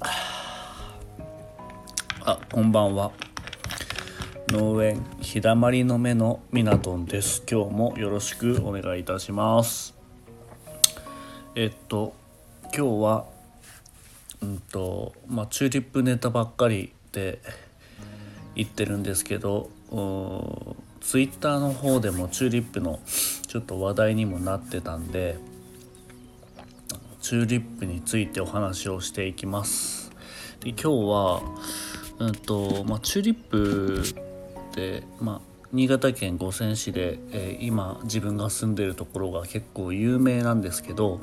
あこんばんは。農園日だまりの目のミナトンです。今日もよろしくお願いいたします。えっと今日はうんとまあチューリップネタばっかりで言ってるんですけどツイッターの方でもチューリップのちょっと話題にもなってたんでチューリップについてお話をしていきますで今日はうんとまあ、チューリップで、まあ、新潟県五泉市で、えー、今自分が住んでるところが結構有名なんですけど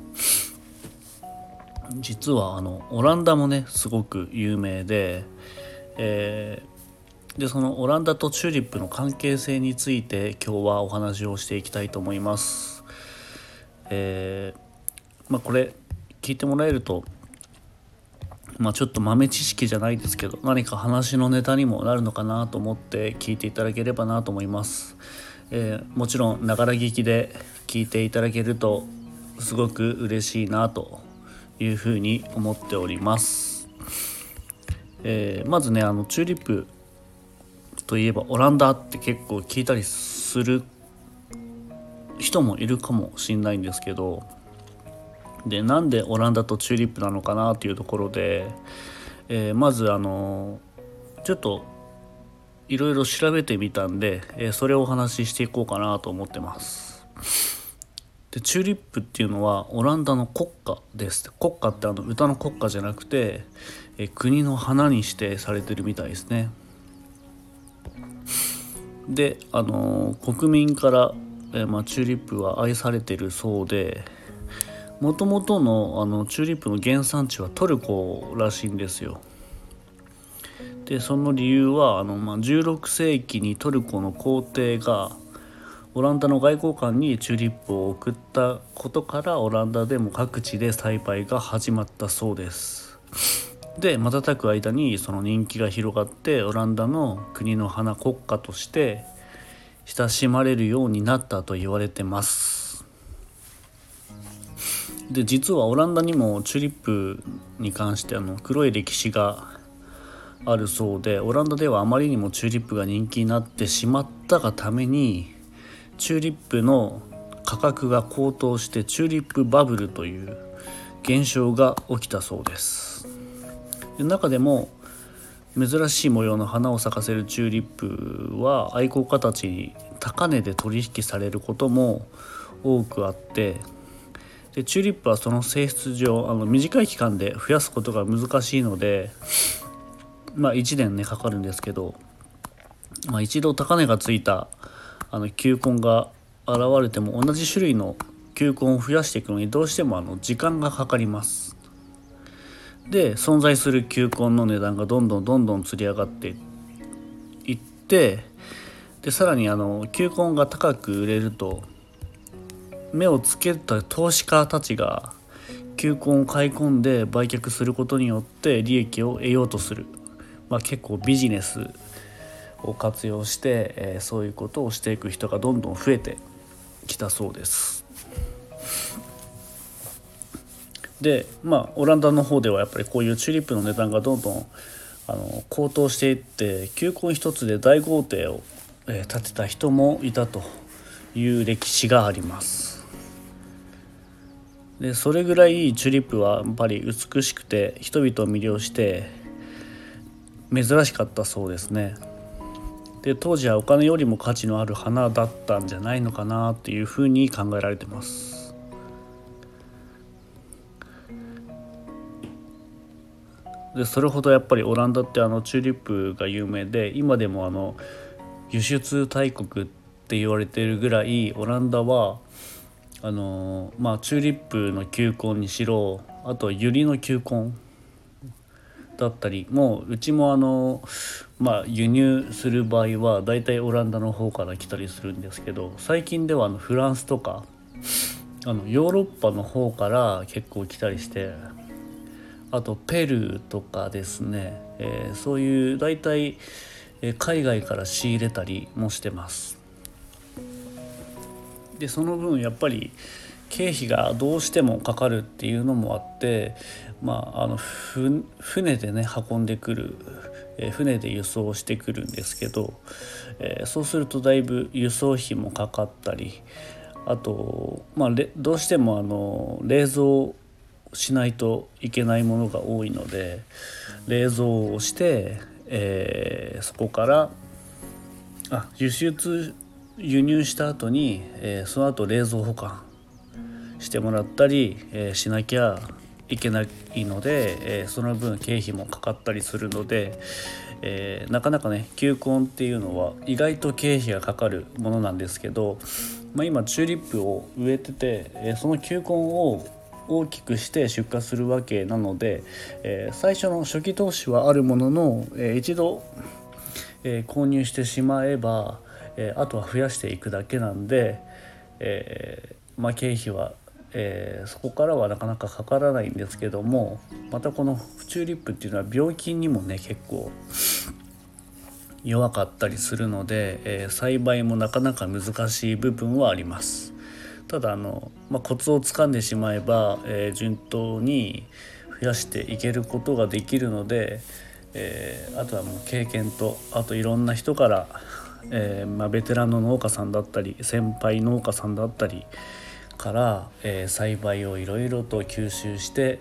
実はあのオランダもねすごく有名で、えー、でそのオランダとチューリップの関係性について今日はお話をしていきたいと思います。えー、まあ、これ聞いてもらえるとまあ、ちょっと豆知識じゃないですけど何か話のネタにもなるのかなと思って聞いていただければなと思います、えー、もちろんながら聞きで聞いていただけるとすごく嬉しいなというふうに思っております、えー、まずねあのチューリップといえばオランダって結構聞いたりする人もいるかもしんないんですけどでなんでオランダとチューリップなのかなというところで、えー、まずあのちょっといろいろ調べてみたんで、えー、それをお話ししていこうかなと思ってます。でチューリップっていうのはオランダの国歌です国歌ってあの歌の国歌じゃなくて、えー、国の花に指定されてるみたいですね。であの国民から、えーまあ、チューリップは愛されてるそうでもともとのあのチューリップの原産地はトルコらしいんですよ。でその理由はあの、まあ、16世紀にトルコの皇帝がオランダの外交官にチューリップを送ったことからオランダでも各地で栽培が始まったそうです。で瞬く間にその人気が広がってオランダの国の花国家として親しまれるようになったと言われてます。で実はオランダにもチューリップに関してあの黒い歴史があるそうでオランダではあまりにもチューリップが人気になってしまったがためにチューリップの価格が高騰してチューリップバブルという現象が起きたそうです。で中でも珍しい模様の花を咲かせるチューリップは愛好家たちに高値で取引されることも多くあってでチューリップはその性質上あの短い期間で増やすことが難しいのでまあ1年ねかかるんですけど、まあ、一度高値がついたあの球根が現れても同じ種類の球根を増やしていくのにどうしてもあの時間がかかります。で存在する球根の値段がどんどんどんどんつり上がっていってでさらにあの球根が高く売れると目をつけた投資家たちが球根を買い込んで売却することによって利益を得ようとする、まあ、結構ビジネスを活用して、えー、そういうことをしていく人がどんどん増えてきたそうです。でまあオランダの方ではやっぱりこういうチューリップの値段がどんどんあの高騰していって球根一つで大豪邸を、えー、建てた人もいたという歴史があります。でそれぐらいチューリップはやっぱり美しくて人々を魅了して珍しかったそうですね。で当時はお金よりも価値のある花だったんじゃないのかなっていうふうに考えられてます。でそれほどやっぱりオランダってあのチューリップが有名で今でもあの輸出大国って言われてるぐらいオランダはあのまあチューリップの球根にしろあとユリの球根だったりもううちもあのまあ輸入する場合はだいたいオランダの方から来たりするんですけど最近ではあのフランスとかあのヨーロッパの方から結構来たりしてあとペルーとかですね、えー、そういう大体海外から仕入れたりもしてます。でその分やっぱり経費がどうしてもかかるっていうのもあって、まあ、あの船でね運んでくるえ船で輸送してくるんですけど、えそうするとだいぶ輸送費もかかったりあと、まあ、どうしてもあの冷蔵しないといけないものが多いので冷蔵をして、えー、そこからあ輸出輸入した後に、えー、その後冷蔵保管してもらったり、えー、しなきゃいけないので、えー、その分経費もかかったりするので、え、なかなかね球根っていうのは意外と経費がかかるものなんですけど、まあ、今チューリップを植えてて、えその球根を大きくして出荷するわけなので、え最初の初期投資はあるものの、え一度、え購入してしまえば、えあとは増やしていくだけなんで、えまあ、経費はえー、そこからはなかなかかからないんですけどもまたこのチューリップっていうのは病気にもね結構弱かったりするので、え、栽培もなかなか難しい部分はあります。ただあの、まあ、コツをつかんでしまえば、え、順当に増やしていけることができるので、え、あとはもう経験とあといろんな人から、えまあ、ベテランの農家さんだったり先輩農家さんだったりから、えー、栽培をいろいろと吸収して、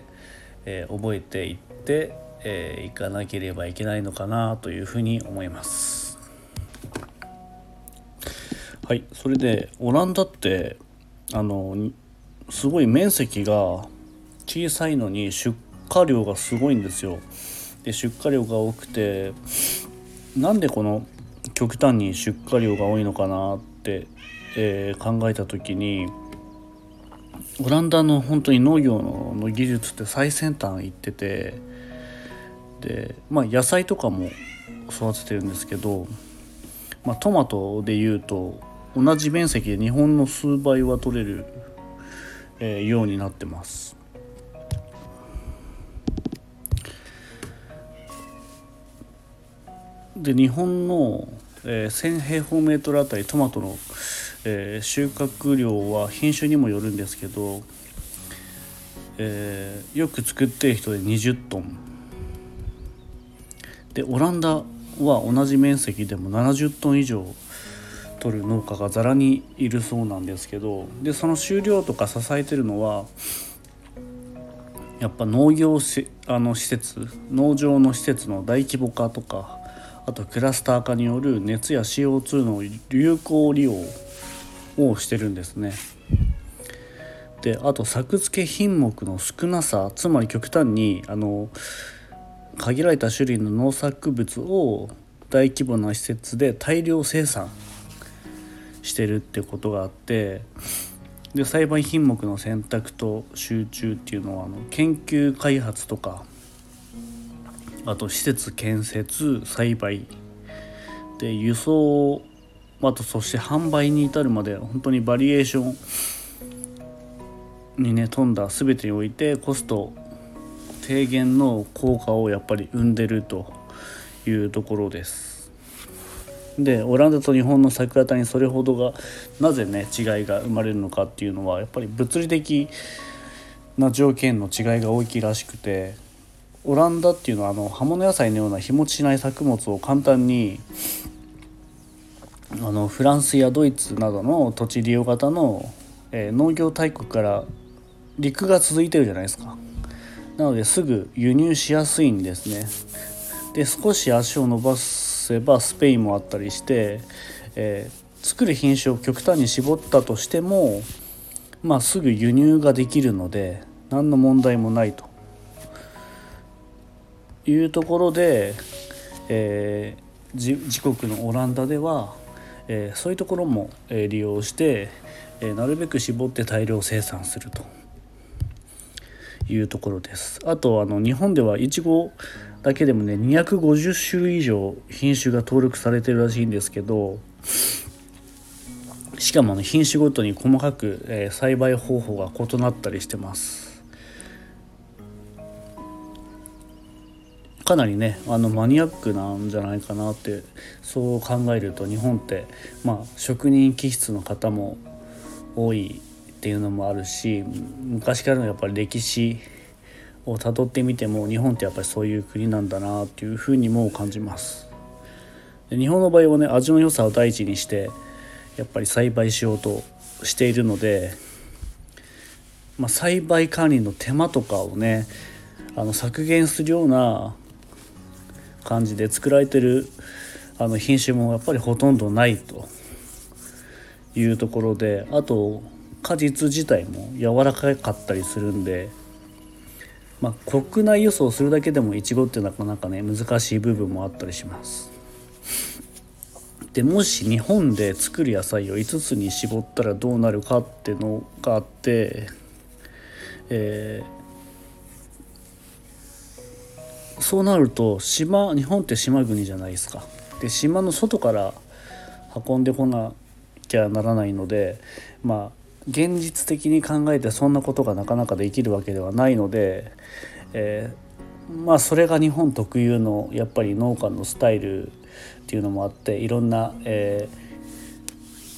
えー、覚えていって、えー、いかなければいけないのかなというふうに思います。はいそれでオランダってあのすごい面積が小さいのに出荷量がすごいんですよ。で出荷量が多くてなんでこの極端に出荷量が多いのかなって、えー、考えた時にオランダの本当に農業の技術って最先端行っててでまあ野菜とかも育ててるんですけど、まあ、トマトでいうと同じ面積で日本の数倍は取れる、えー、ようになってます。で日本の、えー、1,000平方メートルあたりトマトのえー、収穫量は品種にもよるんですけど、えー、よく作ってる人で20トン。でオランダは同じ面積でも70トン以上取る農家がざらにいるそうなんですけどでその収量とか支えてるのはやっぱ農業しあの施設農場の施設の大規模化とかあとクラスター化による熱や CO2 の有効利用をしてるんですね。であと作付け品目の少なさつまり極端にあの限られた種類の農作物を大規模な施設で大量生産してるってことがあってで栽培品目の選択と集中っていうのはあの研究開発とかあと施設建設栽培で輸送あとそして販売に至るまで本当にバリエーションにね富んだ全てにおいてコスト低減の効果をやっぱり生んでるというところです。でオランダと日本の桜田にそれほどがなぜね違いが生まれるのかっていうのはやっぱり物理的な条件の違いが大きいらしくてオランダっていうのはあの葉物野菜のような日持ちしない作物を簡単にあのフランスやドイツなどの土地利用型の、えー、農業大国から陸が続いてるじゃないですか。なのですぐ輸入しやすいんですね。で少し足を伸ばせばスペインもあったりして、えー、作る品種を極端に絞ったとしてもまあすぐ輸入ができるので何の問題もないと。いうところで、えー、自国のオランダではえー、そういうところも、えー、利用して、えー、なるべく絞って大量生産するというところです。あとあの日本ではいちごだけでもね250種類以上品種が登録されてるらしいんですけどしかも、ね、品種ごとに細かく、え栽培方法が異なったりしてます。かなりねあのマニアックなんじゃないかなってそう考えると日本ってまあ職人気質の方も多いっていうのもあるし昔からのやっぱり歴史をたどってみても日本ってやっぱりそういう国なんだなっていうふうにも感じます。で日本の場合はね味の良さを第一にしてやっぱり栽培しようとしているので、まあ、栽培管理の手間とかをねあの削減するような感じで作られてるあの品種もやっぱりほとんどないというところであと果実自体も柔らかかったりするんで、まあ、国内輸送するだけでもいちごってなかなかね難しい部分もあったりします。でもし日本で作る野菜を5つに絞ったらどうなるかっていうのがあって、えー、そうなると島日本って島国じゃないですか。で島の外から運んでこなきゃならないのでまあ現実的に考えてそんなことがなかなかできるわけではないので、えー、まあそれが日本特有のやっぱり農家のスタイルっていうのもあっていろんな、え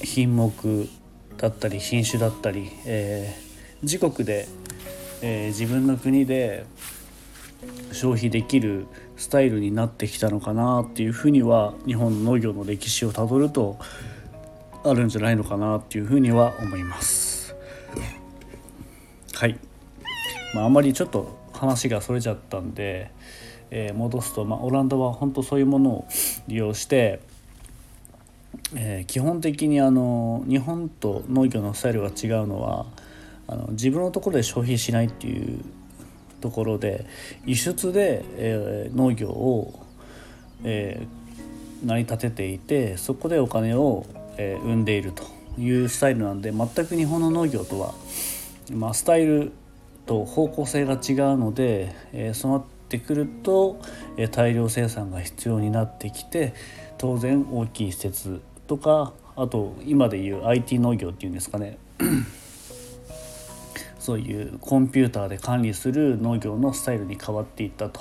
ー、品目だったり品種だったり、えー、自国で、え、自分の国で消費できるスタイルになってきたのかなっていうふうには日本の農業の歴史をたどるとあるんじゃないのかなっていうふうには思います。はい、まあ、あまりちょっと話がそれちゃったんで、えー、戻すと、まあ、オランダは本当そういうものを利用して、えー、基本的にあの日本と農業のスタイルが違うのはあの自分のところで消費しないっていうところで輸出で、えー、農業を、えー、成り立てていてそこでお金をえー、生んでいるというスタイルなんで全く日本の農業とは、まあ、スタイルと方向性が違うので、えー、そうなってくると、えー、大量生産が必要になってきて当然大きい施設とかあと今でいう IT 農業っていうんですかね。そういうコンピューターで管理する農業のスタイルに変わっていったと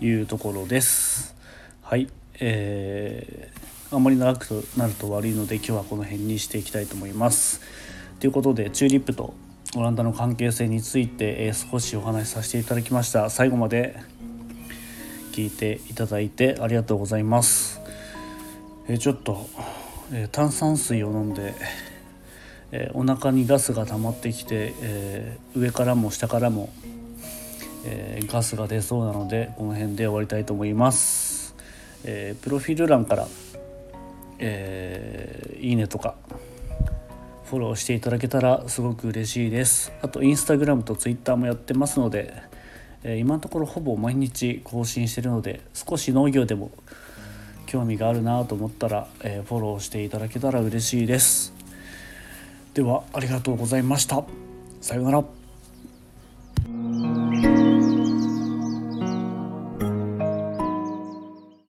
いうところです。はい、えーあまり長くなると悪いので今日はこの辺にしていきたいと思います。ということでチューリップとオランダの関係性について、え少しお話しさせていただきました最後まで聞いていただいてありがとうございます、えちょっと、え炭酸水を飲んで、えお腹にガスが溜まってきて、えー上からも下からも、えガスが出そうなのでこの辺で終わりたいと思います、えプロフィール欄からえ、いいねとかフォローしていただけたらすごく嬉しいです。あとインスタグラムとツイッターもやってますので、え、今のところほぼ毎日更新してるので少し農業でも興味があるなと思ったら、え、フォローしていただけたら嬉しいです。ではありがとうございました。さようなら。